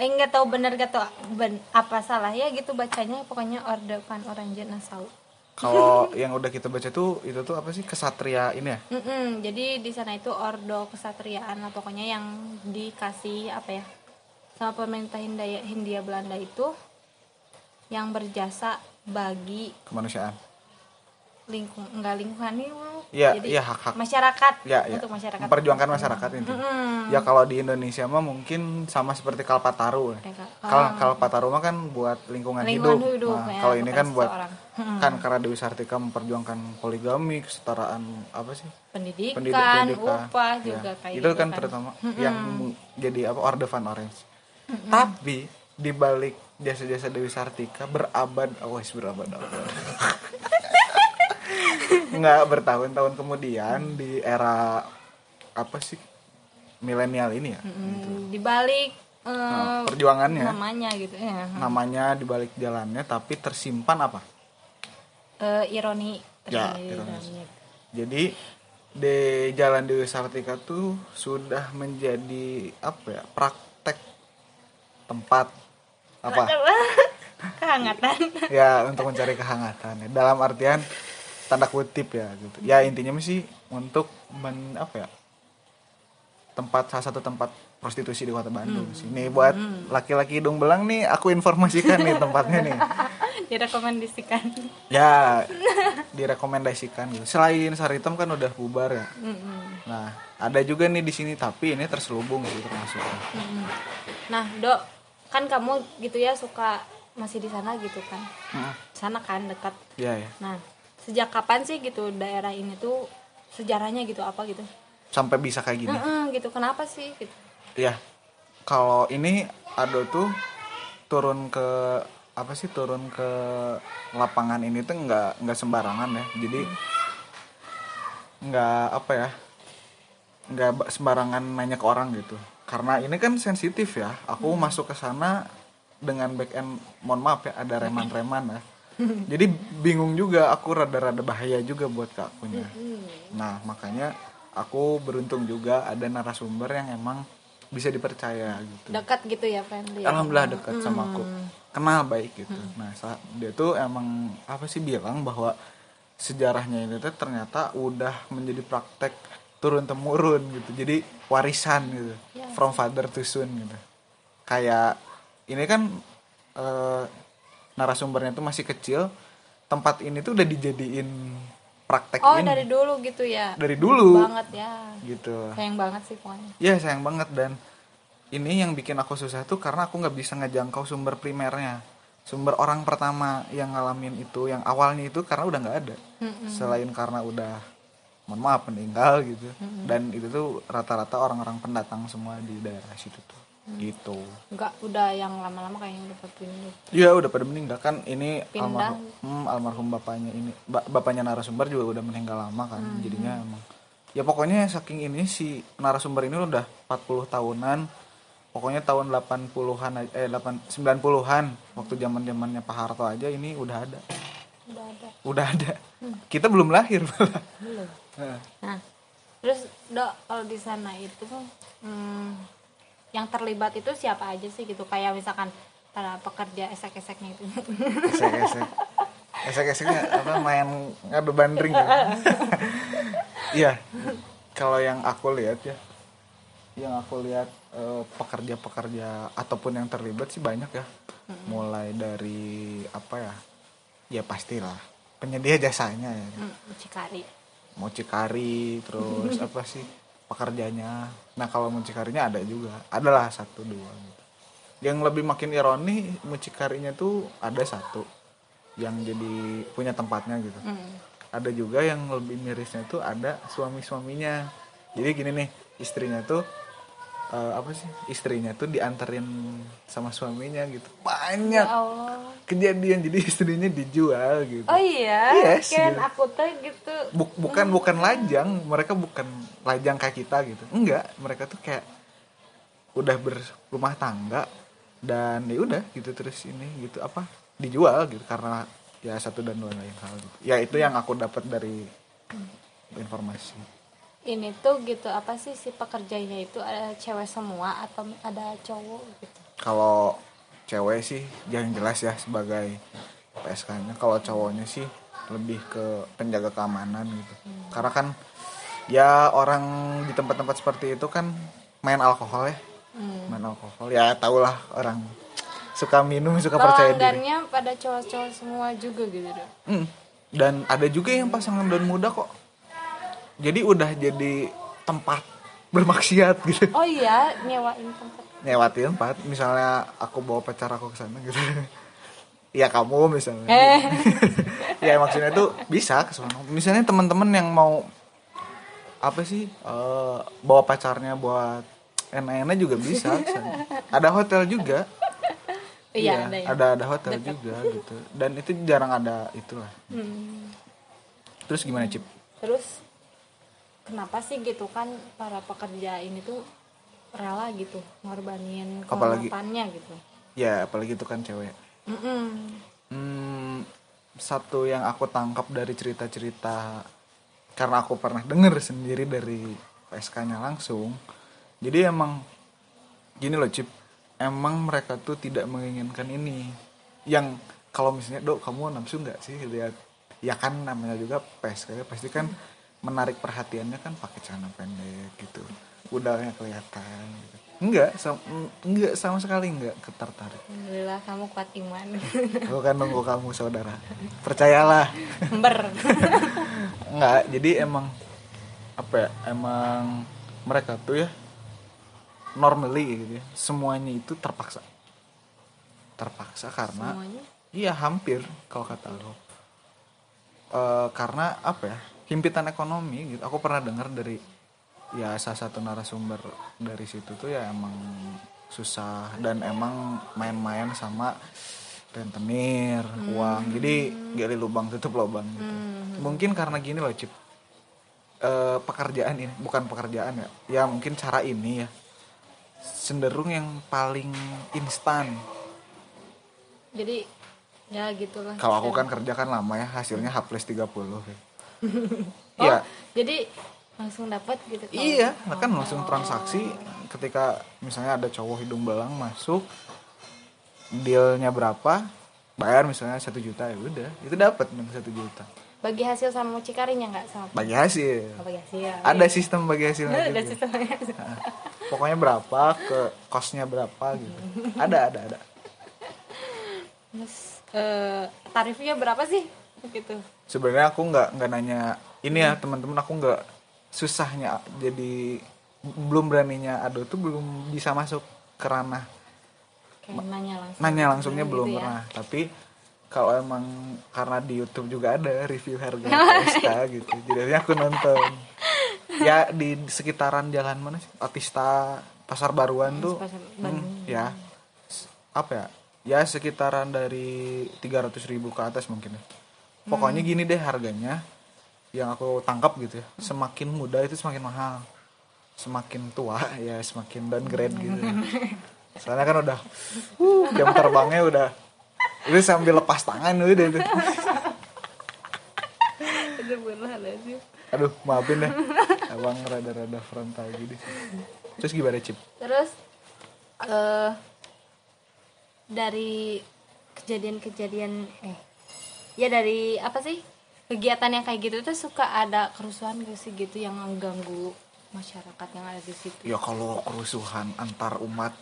Eh nggak tahu benar gak tahu ben, apa salah ya gitu bacanya. Pokoknya Orde van Oranje Nassau kalau yang udah kita baca tuh itu tuh apa sih? Kesatria ini ya? Mm-mm, jadi di sana itu ordo kesatriaan lah pokoknya yang dikasih apa ya sama pemerintah Hindia, Hindia Belanda itu yang berjasa bagi kemanusiaan lingkung enggak lingkungan nih Iya, jadi iya hak-hak. masyarakat Ya, ya. untuk masyarakat Memperjuangkan masyarakat itu. Mm-mm. Ya kalau di Indonesia mah mungkin sama seperti Kalpataru. ya. Ya, Kak. Kal Kalpataru mah kan buat lingkungan, lingkungan hidup. hidup, Nah, ya, kalau ini kan buat seseorang. Mm-mm. kan karena Dewi Sartika memperjuangkan poligami, kesetaraan apa sih? pendidikan, Pendidik- pendidikan. upah Ya, juga kayak itu gitu kan terutama yang jadi apa Orde Van Orange. Tapi di balik jasa-jasa Dewi Sartika berabad, oh wes berabad. Nggak bertahun-tahun kemudian di era apa sih milenial ini ya? Mm, di balik eh, Nah, perjuangannya. namanya gitu ya. Namanya di balik jalannya tapi tersimpan apa? Eh, ironi Ya, jadi di Jalan Dewi Sartika tuh sudah menjadi apa ya praktek tempat apa? Kehangatan. Ya untuk mencari kehangatan ya. dalam artian tanda kutip ya gitu. Ya intinya sih untuk men, apa ya tempat salah satu tempat prostitusi di kota Bandung sih. Nih buat laki-laki hidung belang nih aku informasikan nih tempatnya nih. Direkomendasikan. Ya direkomendasikan gitu. Selain Saritem kan udah bubar ya. Mm-mm. nah ada juga nih di sini tapi ini terselubung gitu termasuk Mm-mm. nah dok kan kamu gitu ya suka masih di sana gitu kan? Mm, sana kan dekat. Ya ya nah sejak kapan sih gitu daerah ini tuh sejarahnya gitu apa gitu? Sampai bisa kayak gini? Mm-mm, gitu. Kenapa sih gitu? Ya kalau ini Ado tuh turun ke apa sih turun ke lapangan ini tuh nggak nggak sembarangan ya. Jadi nggak apa ya nggak ba- sembarangan nanya ke orang gitu. Karena ini kan sensitif ya. Aku masuk ke sana dengan back end mohon maaf ya ada reman-reman ya jadi bingung juga aku rada-rada bahaya juga buat ke akunya. Nah makanya aku beruntung juga ada narasumber yang emang bisa dipercaya gitu. Dekat gitu ya friendly ya? alhamdulillah dekat sama aku. Kenal baik gitu. Nah saat dia tuh emang apa sih bilang bahwa sejarahnya ini tuh ternyata udah menjadi praktek turun temurun gitu. Jadi warisan gitu Ya. from father to son gitu. Kayak ini kan eh, narasumbernya tuh masih kecil tempat ini tuh udah dijadiin praktek oh ini. dari dulu gitu ya? Dari dulu. Banget ya. Gitu. Sayang banget sih pokoknya. Ya sayang banget. Dan ini yang bikin aku susah tuh karena aku nggak bisa ngejangkau sumber primernya. Sumber orang pertama yang ngalamin itu yang awalnya itu karena udah nggak ada. Selain karena udah mohon maaf meninggal gitu. Dan itu tuh rata-rata orang-orang pendatang semua di daerah situ tuh gitu. Nggak udah yang lama-lama kayaknya udah pindah. Iya udah pada meninggal. Kan ini Pindah. almarhum hmm, almarhum bapaknya ini ba- bapaknya narasumber juga udah meninggal lama kan. Jadinya emang ya pokoknya saking ini si narasumber ini udah 40 tahunan. Pokoknya tahun 80-an aja- eh 8 90-an waktu zaman-zamannya Pak Harto aja ini udah ada. Udah ada. Udah ada. Kita belum lahir malah belum. Heeh. nah terus dok kalau di sana itu hmm, yang terlibat itu siapa aja sih gitu? Kayak misalkan para pekerja esek-eseknya itu. Esek-esek. Esek-eseknya apa main ngadu bandring gitu. iya. Kalau yang aku lihat ya yang aku lihat eh, pekerja-pekerja ataupun yang terlibat sih banyak ya. Mulai dari apa ya? Ya pastilah. Penyedia jasanya ya. Hmm, mucikari. Mucikari terus apa sih pekerjanya nah kalau mucikarinya ada juga. Adalah satu dua gitu. yang lebih makin ironi mucikarinya tuh ada satu yang jadi punya tempatnya gitu. Hmm. ada juga yang lebih mirisnya tuh ada suami suaminya jadi gini nih istrinya tuh eh, apa sih? Istrinya tuh dianterin sama suaminya gitu. Ya banyak Allah kejadian jadi istrinya dijual gitu. Oh iya Yes, kan gitu. aku tuh gitu. Buk- bukan bukan lajang mereka bukan lajang kayak kita gitu. Enggak mereka tuh kayak udah berumah tangga dan ya udah gitu terus ini gitu apa dijual gitu karena ya satu dan dua lain hal gitu. Ya itu yang aku dapat dari informasi. Ini tuh gitu apa sih si pekerjanya itu ada cewek semua atau ada cowok gitu? Kalau cewek sih yang jelas ya sebagai PSK-nya kalau cowoknya sih lebih ke penjaga keamanan gitu. Karena kan ya orang di tempat-tempat seperti itu kan main alkohol ya. Hmm. main alkohol. Ya tau lah orang suka minum suka percaya diri. pada cowok-cowok semua juga gitu dok. Hmm, dan ada juga yang pasangan dan muda kok. Jadi udah jadi tempat bermaksiat gitu. Oh iya nyewain tempat nyewatin tempat misalnya aku bawa pacar aku ke sana gitu. Ya kamu misalnya. Eh. Ya maksudnya itu bisa ke sana. Misalnya teman-teman yang mau apa sih eh, bawa pacarnya buat enak-enak juga bisa ke sana. ada hotel juga. Iya ada ya. ada ada hotel juga gitu. Dan itu jarang ada itulah. Hmm. terus gimana cip? Terus kenapa sih gitu kan para pekerja ini tuh rela gitu ngorbanin kehormatannya gitu ya apalagi itu kan cewek Mm-mm. Hmm, satu yang aku tangkap dari cerita-cerita karena aku pernah denger sendiri dari PSK-nya langsung. Jadi emang gini loh Cip, emang mereka tuh tidak menginginkan ini. Yang kalau misalnya, "Dok, kamu nafsu nggak sih lihat?" Ya kan namanya juga PSK pasti kan menarik perhatiannya kan pakai celana pendek gitu. Udahnya kelihatan gitu. Enggak, sam- enggak sama sekali enggak ketertarik. alhamdulillah kamu kuat iman Aku kan nunggu kamu saudara. Percayalah. ber Enggak, jadi emang apa ya? Emang mereka tuh ya normally gitu ya. Semuanya itu terpaksa. Terpaksa karena semuanya iya hampir kalau kata aku. Eh, karena apa ya? Himpitan ekonomi gitu. Aku pernah dengar dari ya salah satu narasumber dari situ tuh ya emang susah dan emang main-main sama rentenir uang. Jadi gali lubang tutup lubang gitu. Mungkin karena gini loh cip. Eh, pekerjaan ini bukan pekerjaan ya. Ya mungkin cara ini ya. Cenderung yang paling instan. Jadi ya gitulah. Kalau aku kan kerja kan lama ya hasilnya H plus 30 oh, Iya, jadi langsung dapat gitu kalau- Iya, nah kan langsung transaksi. Ketika misalnya ada cowok hidung belang masuk dealnya berapa bayar misalnya satu juta ya udah itu dapat yang satu juta. Bagi hasil sama mucikarinya nggak sama? Bagi hasil. Oh, bagi hasil. Ada sistem bagi hasilnya ada juga. sistemnya Nah, pokoknya berapa ke kosnya berapa gitu. Ada ada ada. Terus eh, tarifnya berapa sih? Gitu. Sebenarnya aku nggak nggak nanya ini ya teman-teman aku nggak susahnya jadi belum beraninya aduh tuh belum bisa masuk ke ranah. Kayak nanya langsung. Nanya langsungnya gitu belum ya. pernah. Tapi kalau emang karena di YouTube juga ada review harga PSK gitu jadi aku nonton. Ya di sekitaran jalan mana sih? Otista pasar baruan tuh. Pasar hmm, ya. Apa ya? Ya sekitaran dari 300.000 ribu ke atas mungkin ya. Pokoknya Hmm. gini deh harganya yang aku tangkap gitu ya semakin muda itu semakin mahal. Semakin tua ya semakin downgrade gitu ya. soalnya kan udah uh, jam terbangnya udah itu sambil lepas tangan udah itu. Aduh, maafin deh. Abang rada-rada frontal gini. Terus gimana cip? Terus eh dari kejadian-kejadian eh ya dari apa sih kegiatan yang kayak gitu tuh suka ada kerusuhan gak sih gitu yang mengganggu masyarakat yang ada di situ ya kalau kerusuhan antar umat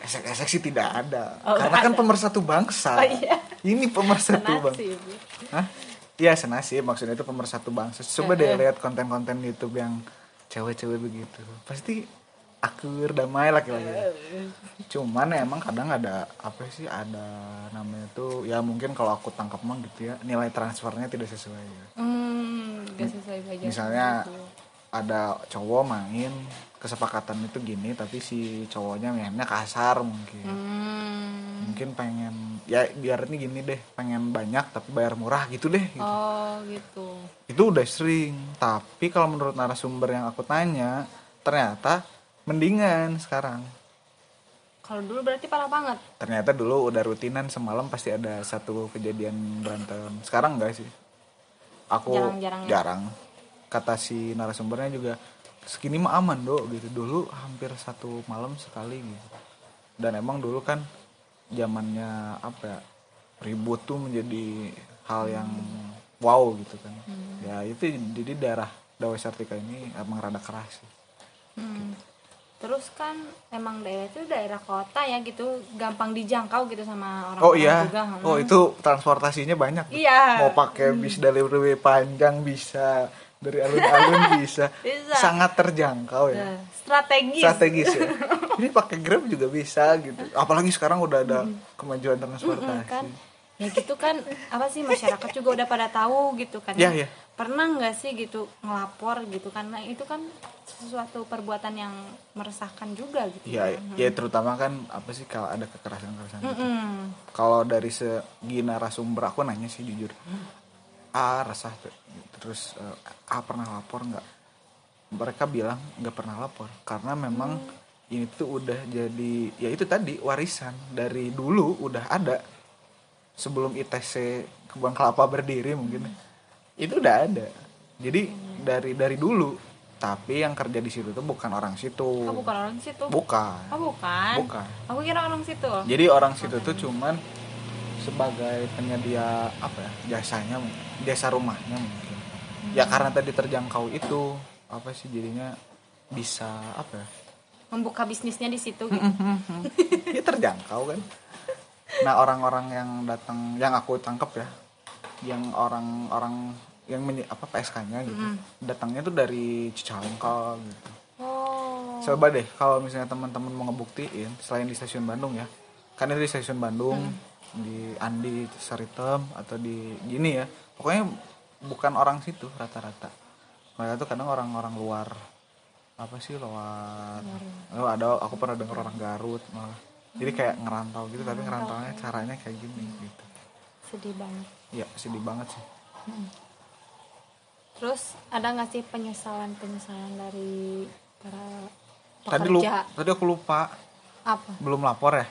esek-esek sih tidak ada Oh, karena kan ada. pemersatu bangsa Oh, iya. ini pemersatu bangsa Hah? Iya senasib maksudnya itu pemersatu bangsa. Coba deh lihat konten-konten YouTube yang cewek-cewek begitu. Pasti akur damai laki-laki. Cuman ya emang kadang ada apa sih ada namanya tuh ya mungkin kalau aku tangkap mah gitu ya nilai transfernya tidak sesuai. ya. hmm gak sesuai budget Misalnya gitu. ada cowok main kesepakatan itu gini tapi si cowoknya mainnya kasar mungkin. hmm. Mungkin pengen ya biar ini gini deh pengen banyak tapi bayar murah gitu deh. Gitu. oh gitu itu udah sering tapi kalau menurut narasumber yang aku tanya ternyata mendingan sekarang. Kalau dulu berarti parah banget. Ternyata dulu udah rutinan semalam pasti ada satu kejadian berantem. Sekarang enggak sih. Aku Jarang-jarang ya? jarang. Kata si narasumbernya juga segini mah aman do gitu. Dulu hampir satu malam sekali gitu. Dan emang dulu kan zamannya apa ya ribut tuh menjadi hal yang wow gitu kan. Ya itu jadi daerah Dawa Sartika ini emang rada keras sih. Hmm. Terus kan emang daerah itu daerah kota ya gitu gampang dijangkau gitu sama orang oh iya. juga oh hmm. itu transportasinya banyak. Iya. Mau pakai bis dari freeway panjang bisa dari alun-alun bisa. Bisa. sangat terjangkau ya. Nah, strategis. Strategis ya. Ini pakai grab juga bisa gitu. Apalagi sekarang udah ada kemajuan transportasi kan. ya gitu kan apa sih masyarakat juga udah pada tahu gitu kan Ya, ya. Pernah nggak sih gitu ngelapor gitu? Karena itu kan sesuatu perbuatan yang meresahkan juga gitu. Ya ya terutama kan apa sih kalau ada kekerasan kekerasan gitu. Mm-mm. kalau dari segi narasumber aku nanya sih jujur. A resah terus eh, A pernah lapor nggak? Mereka bilang nggak pernah lapor. Karena memang ini tuh udah jadi ya itu tadi warisan. Dari dulu udah ada. Sebelum ITC kebun kelapa berdiri mungkin itu udah ada. Jadi dari dari dulu. Tapi yang kerja di situ tuh bukan orang situ. Oh bukan orang situ? Bukan. Oh bukan? Bukan. Aku kira orang situ. Jadi orang situ tuh cuman sebagai penyedia apa ya jasanya jasa rumahnya mungkin. Ya karena tadi terjangkau itu apa sih jadinya bisa apa ya? Membuka bisnisnya di situ gitu. ya terjangkau kan. Nah orang-orang yang datang yang aku tangkap ya yang orang-orang yang menye- apa PSK-nya gitu. Datangnya tuh dari Cicalengka gitu. Oh. Coba deh kalau misalnya teman-teman mau ngebuktiin selain di stasiun Bandung ya. Kan itu di stasiun Bandung di Andi Saritem atau di gini ya. Pokoknya bukan orang situ rata-rata. Mereka tuh kadang orang-orang luar apa sih luar oh, ada aku pernah dengar orang Garut malah. Jadi kayak ngerantau gitu tapi ngerantaunya caranya kayak gini gitu. Sedih banget. Ya sedih banget sih terus ada nggak sih penyesalan penyesalan dari para tadi lu pekerja? tadi aku lupa. Apa? Belum lapor ya?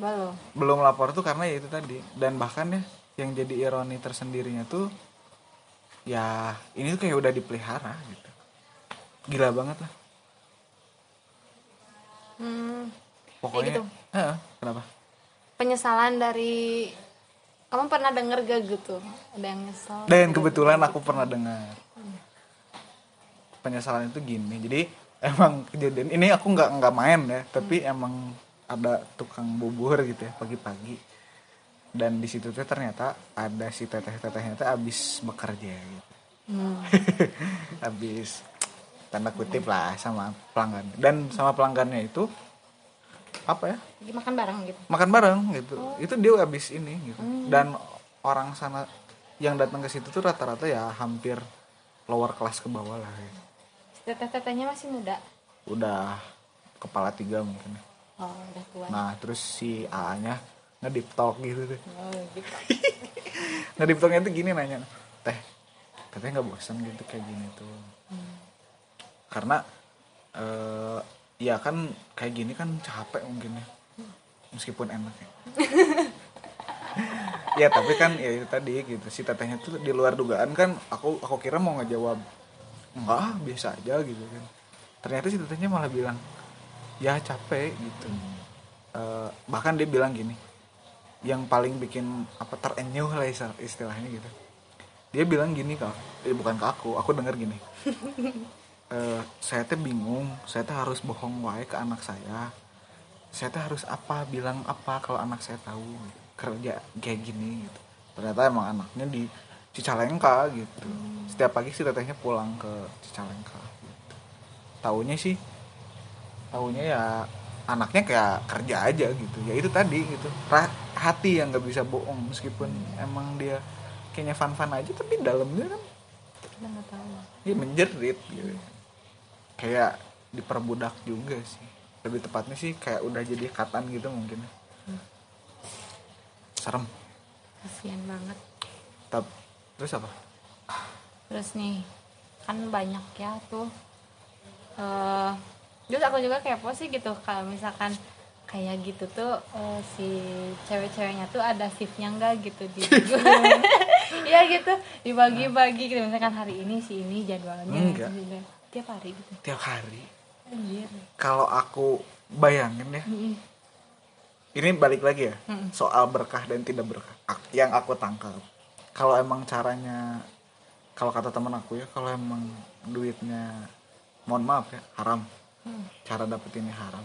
Belum. Belum lapor tuh karena ya itu tadi. Dan bahkan ya yang jadi ironi tersendirinya tuh ya ini tuh kayak udah dipelihara gitu. Gila banget lah. Hmm, pokoknya gitu? Heeh, kenapa? Penyesalan dari kamu pernah denger gak gitu? Ada yang nyesel? Dan kebetulan aku pernah dengar penyesalan itu gini jadi emang kejadian ini aku nggak nggak main ya tapi emang ada tukang bubur gitu ya pagi-pagi. Dan di situ tuh ternyata ada si teteh-tetehnya tuh abis bekerja gitu. Hmm. habis tanda kutip lah sama pelanggan. Dan sama pelanggannya itu apa ya? Makan bareng gitu. Makan bareng gitu. Itu dia habis ini gitu. Dan orang sana yang datang ke situ tuh rata-rata ya hampir lower kelas ke bawah lah gitu. teteh-tetehnya masih muda? Udah kepala tiga mungkin. Oh udah tua. Nah terus si A nya ngedip talk gitu tuh. Oh, ngedip talknya tuh gini nanya teh teteh nggak bosan gitu kayak gini tuh? Karena eh ya kan kayak gini kan capek mungkin ya. Meskipun enak ya. Ya tapi kan ya itu tadi gitu. Si tetehnya tuh di luar dugaan kan aku aku kira mau ngejawab enggak ah, biasa aja gitu kan. Ternyata si tetehnya malah bilang ya capek gitu. Eh, bahkan dia bilang gini yang paling bikin apa terenyuh lah istilah- istilahnya gitu. Dia bilang gini kak eh, bukan ke aku aku denger gini Eh, saya teh bingung saya teh harus bohong wae ke anak saya. Saya teh harus apa bilang apa kalau anak saya tahu kerja kayak gini gitu. Ternyata emang anaknya di Cicalengka gitu. Setiap pagi sih tetehnya pulang ke Cicalengka gitu. taunya sih taunya ya anaknya kayak kerja aja gitu. Ya itu tadi gitu. Hati yang nggak bisa bohong meskipun emang dia kayaknya fun fun aja tapi dalamnya kan kita nggak tahu. Ya menjerit gitu kayak diperbudak juga sih. Lebih tepatnya sih kayak udah jadi ikatan gitu mungkin. Serem. Kasihan banget. Tap, terus apa? Terus nih kan banyak ya tuh eh terus aku juga kepo sih gitu kalau misalkan kayak gitu tuh eh, si cewek-ceweknya tuh ada shiftnya enggak gitu di Iya gitu dibagi-bagi gitu. Misalkan hari ini si ini jadwalnya Enggak. gitu. Tiap hari gitu. Tiap hari. Anjir. Kalau aku bayangin ya Mm-mm. ini balik lagi ya Mm-mm. soal berkah dan tidak berkah. Yang aku tangkap. Kalau emang caranya kalau kata teman aku ya kalau emang duitnya mohon maaf ya haram. Cara dapetinnya haram.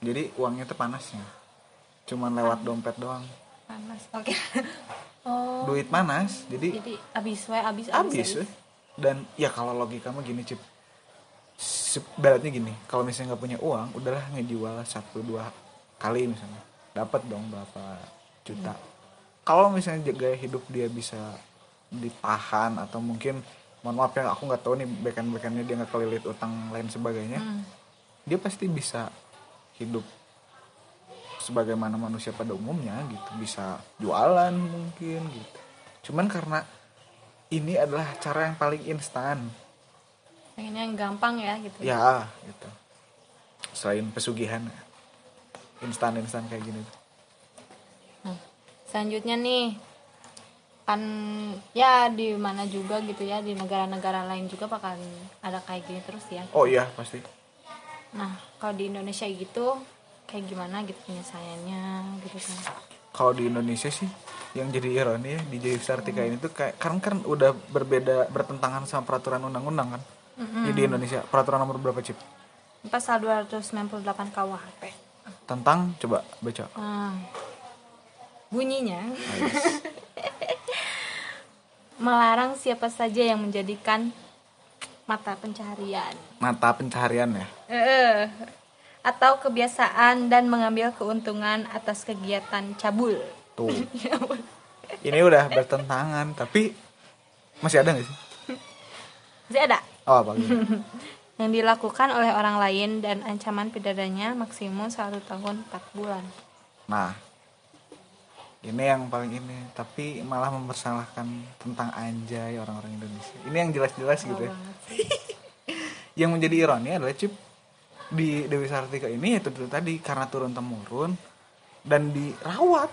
Jadi uangnya tuh panasnya cuman lewat dompet doang. Panas oke. Oh. Duit panas jadi jadi abis abis habis weh. dan ya kalau logika mah gini cip sebaratnya gini. Kalau misalnya nggak punya uang udahlah ngejual satu dua kali misalnya. Dapat dong berapa juta. Kalau misalnya gaya hidup dia bisa ditahan atau mungkin mohon maaf ya aku nggak tahu nih bekan bekannya dia nggak kelilit utang lain sebagainya Hmm. dia pasti bisa hidup sebagaimana manusia pada umumnya gitu. Bisa jualan mungkin gitu. Cuman karena ini adalah cara yang paling instan pengennya yang gampang ya gitu. Ya gitu. Selain pesugihan instan instan kayak gini. Nah, selanjutnya nih kan ya di mana juga gitu ya di negara-negara lain juga bakal ada kayak gini terus ya. Oh iya pasti. Nah kalau di Indonesia gitu kayak gimana gitu penyelesaiannya gitu kan? Kalau di Indonesia sih yang jadi ironi ya di Jaya Sartika ini tuh kayak karena kan udah berbeda bertentangan sama peraturan undang-undang kan Mm-mm. Ya, di Indonesia peraturan nomor berapa cip? Pasal 298 KUHP tentang coba baca. Nah, bunyinya. Ah, melarang siapa saja yang menjadikan mata pencaharian. Mata pencaharian ya? Atau kebiasaan dan mengambil keuntungan atas kegiatan cabul. tuh. Ini udah bertentangan tapi masih ada nggak sih? Masih ada oh apa gitu? yang dilakukan oleh orang lain dan ancaman pidananya maksimum satu tahun 4 bulan. nah ini yang paling ini tapi malah mempersalahkan tentang anjay orang-orang Indonesia ini yang jelas-jelas gitu ya yang menjadi ironi adalah cip di Dewi Sartika ini itu, tadi karena turun temurun dan dirawat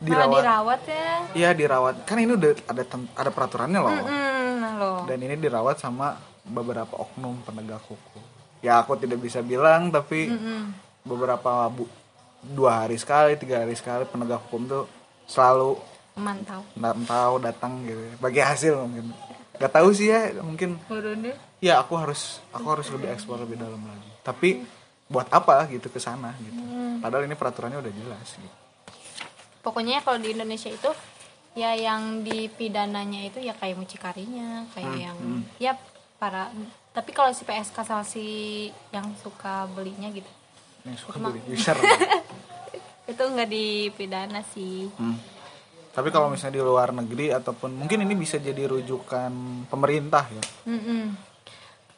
Malah dirawat dirawat ya. iya dirawat kan ini udah ada ada peraturannya loh Hmm, nah loh. dan ini dirawat sama beberapa oknum penegak hukum. Ya aku tidak bisa bilang tapi Mm-mm. beberapa bu dua hari sekali tiga hari sekali penegak hukum tuh selalu Memantau. nggak tahu datang gitu. Bagi hasil mungkin. Nggak tahu sih ya mungkin ya aku harus aku harus lebih eksplor lebih dalam lagi. Tapi buat apa gitu ke sana gitu. Padahal ini peraturannya udah jelas gitu. Pokoknya kalau di Indonesia itu ya yang dipidananya itu ya kayak mucikarinya, kayak yang ya para tapi kalau si PSK sama si yang suka belinya gitu. Yang suka beli user. Itu nggak dipidana sih. Hmm. tapi kalau misalnya di luar negeri ataupun mungkin ini bisa jadi rujukan pemerintah ya. Mm-mm.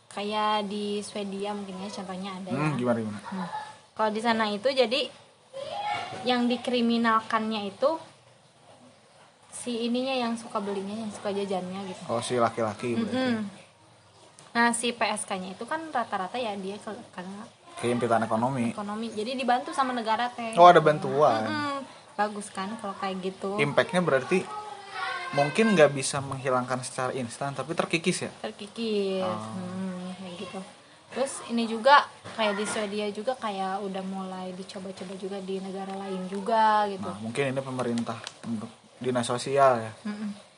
kayak di Swedia mungkin ya contohnya ada ya. hmm, gimana gimana? Nah, kalau di sana itu jadi yang dikriminalkannya itu si ininya yang suka belinya yang suka jajannya gitu. Oh si laki-laki berarti. Nah si PSK-nya itu kan rata-rata ya dia ke- karena keimpitan ekonomi. ekonomi. Jadi dibantu sama negara teh. Oh ada bantuan. Mm-mm. bagus kan kalau kayak gitu. Impactnya berarti mungkin nggak bisa menghilangkan secara instan tapi terkikis ya? Terkikis. Oh. Hmm, kayak gitu. Terus ini juga kayak di Swedia juga kayak udah mulai dicoba-coba juga di negara lain juga gitu. Nah mungkin ini pemerintah untuk dinas sosial ya. Mm-mm.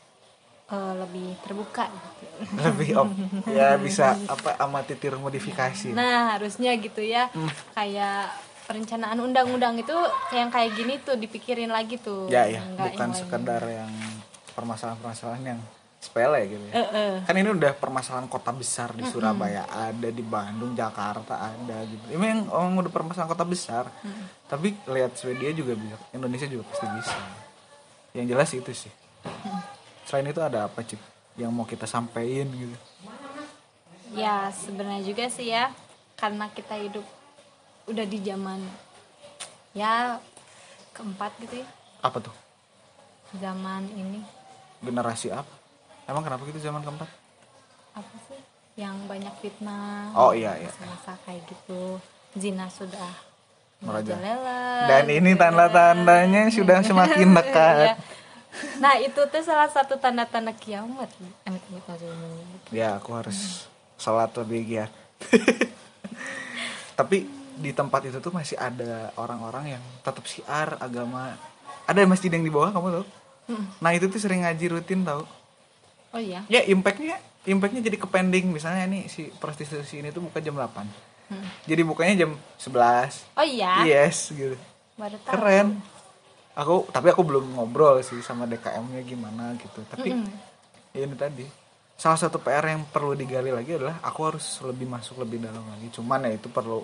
Eh, lebih terbuka gitu. lebih op ya bisa apa amati tiru modifikasi. Nah harusnya gitu ya. Hmm. kayak perencanaan undang-undang itu yang kayak gini tuh dipikirin lagi tuh. Ya ya. Nggak bukan yang sekedar yang permasalahan-permasalahan yang sepele gitu ya. Eh, eh. kan ini udah permasalahan kota besar di Surabaya ada di Bandung Jakarta ada gitu. Ini yang orang udah permasalahan kota besar. Tapi lihat Swedia juga bisa Indonesia juga pasti bisa. Yang jelas itu sih selain itu ada apa cip? Yang mau kita sampaikan gitu? Ya sebenarnya juga sih ya. Karena kita hidup udah di zaman ya keempat gitu ya. Apa tuh? Zaman ini. Generasi apa? Emang kenapa gitu zaman keempat? Apa sih? Yang banyak fitnah Oh, iya, iya. masa kayak gitu. Zina sudah Merajalela. dan ini tanda-tandanya sudah semakin Iya. dekat nah itu tuh salah satu tanda-tanda kiamat ya aku harus sholat lebih giat tapi di tempat itu tuh masih ada orang-orang yang tetap siar agama. Ada masjid yang di bawah kamu tahu? Nah itu tuh sering ngaji rutin tau oh iya? Ya impactnya impactnya jadi ke pending misalnya nih si prostitusi ini tuh buka jam 8 jadi bukanya jam 11 oh iya? Yes gitu. Baru tahu. Keren aku tapi aku belum ngobrol sih sama DKM-nya gimana gitu. Tapi ya ini tadi. Salah satu PR yang perlu digali lagi adalah aku harus lebih masuk lebih dalam lagi. Cuman ya itu perlu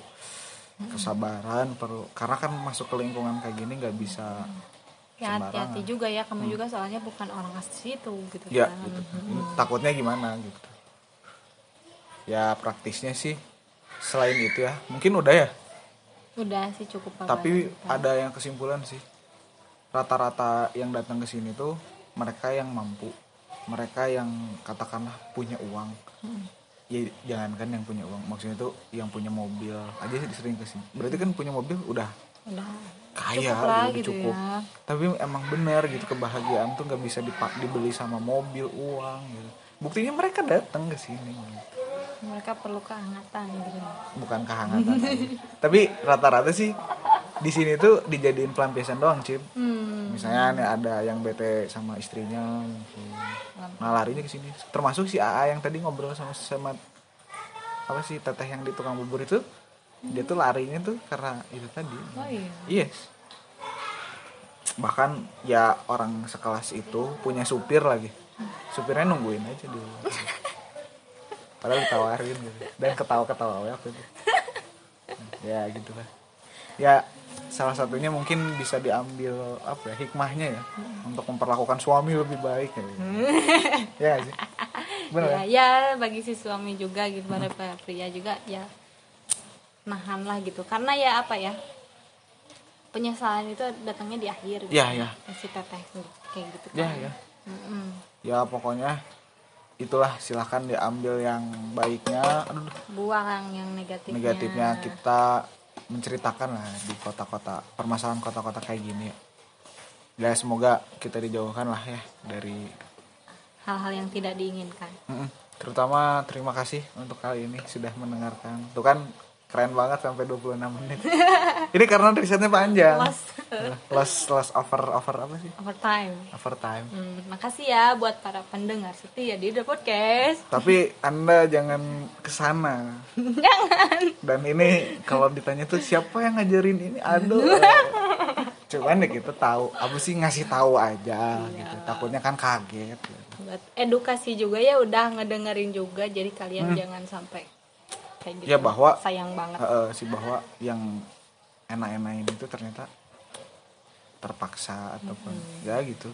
kesabaran perlu karena kan masuk ke lingkungan kayak gini nggak bisa ya hati-hati juga ya. Kamu juga soalnya bukan orang asli situ gitu ya kan. gitu. Ini takutnya gimana gitu. Ya praktisnya sih selain itu ya. Mungkin udah ya? Udah sih cukup tapi ada yang kesimpulan sih rata-rata yang datang ke sini tuh mereka yang mampu. Mereka yang katakanlah punya uang. Hmm. ya jangankan yang punya uang. Maksudnya tuh yang punya mobil aja sih sering ke sini. Berarti kan punya mobil udah udah kaya cukup lah udah gitu cukup. ya. Tapi emang bener gitu kebahagiaan tuh nggak bisa dipak dibeli sama mobil uang gitu. Buktinya mereka datang ke sini mereka perlu kehangatan gitu. Bukan kehangatan tapi rata-rata sih di sini tuh dijadiin pelampiasan doang cip. Hmm. misalnya nih ada yang bete sama istrinya mungkin nah larinya ke sini. Termasuk si AA yang tadi ngobrol sama sama apa sih teteh yang di tukang bubur itu. Dia tuh larinya tuh karena itu tadi. Oh iya. Yes. Bahkan ya orang sekelas itu punya supir lagi. Supirnya nungguin aja di luar. padahal ditawarin gitu. Dan ketawa-ketawa waktu itu. Ya gitu lah ya salah satunya mungkin bisa diambil apa ya hikmahnya ya untuk memperlakukan suami lebih baik ya, ya nggak sih? Bener ya, ya? ya bagi si suami juga gitu pada para pria juga ya nahan lah gitu. Karena ya apa ya penyesalan itu datangnya di akhir gitu. ya ya si teteh kayak gitu ya kan. ya Mm-mm. ya pokoknya itulah silahkan diambil yang baiknya. Aduh. Buang yang negatifnya. Negatifnya kita menceritakan lah di kota-kota permasalahan kota-kota kayak gini ya. Semoga kita dijauhkan lah ya dari hal-hal yang tidak diinginkan terutama terima kasih untuk kali ini sudah mendengarkan. Tuh kan keren banget sampai 26 menit. ini karena risetnya panjang. Lost Lost lost over over apa sih? overtime Overtime. Hmm, makasih ya buat para pendengar setia di The Podcast Tapi Anda jangan ke sana. jangan Dan ini kalau ditanya tuh siapa yang ngajarin ini? Aduh. Cuman ya kita tahu, apa sih ngasih tahu aja gitu. Takutnya kan kaget. buat edukasi juga ya udah ngedengerin juga jadi kalian jangan sampai kayak gitu Hmm. Ya, bahwa- sayang banget Heeh, sih bahwa yang enak-enak ini tuh ternyata terpaksa ataupun ya gitu.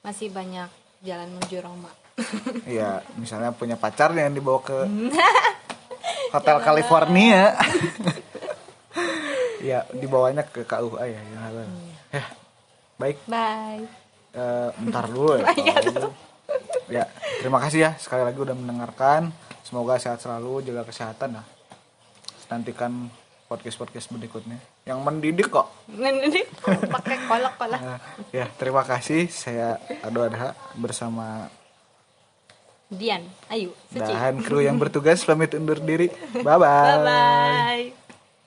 masih banyak jalan menuju Roma Iya, misalnya punya pacar yang dibawa ke Hotel California. ya, dibawanya ke KUA ya, yang halal. Ya, baik. bye Eh, bentar dulu ya. kalau gitu. ya, terima kasih ya sekali lagi udah mendengarkan. Semoga sehat selalu, jaga kesehatan lah. Nantikan podcast-podcast berikutnya yang mendidik kok. ini pakai kolak-kolak Nah, ya, terima kasih. Saya Ado Adha bersama Dian ayo Suci dan kru yang bertugas pamit undur diri. Bye bye. bye bye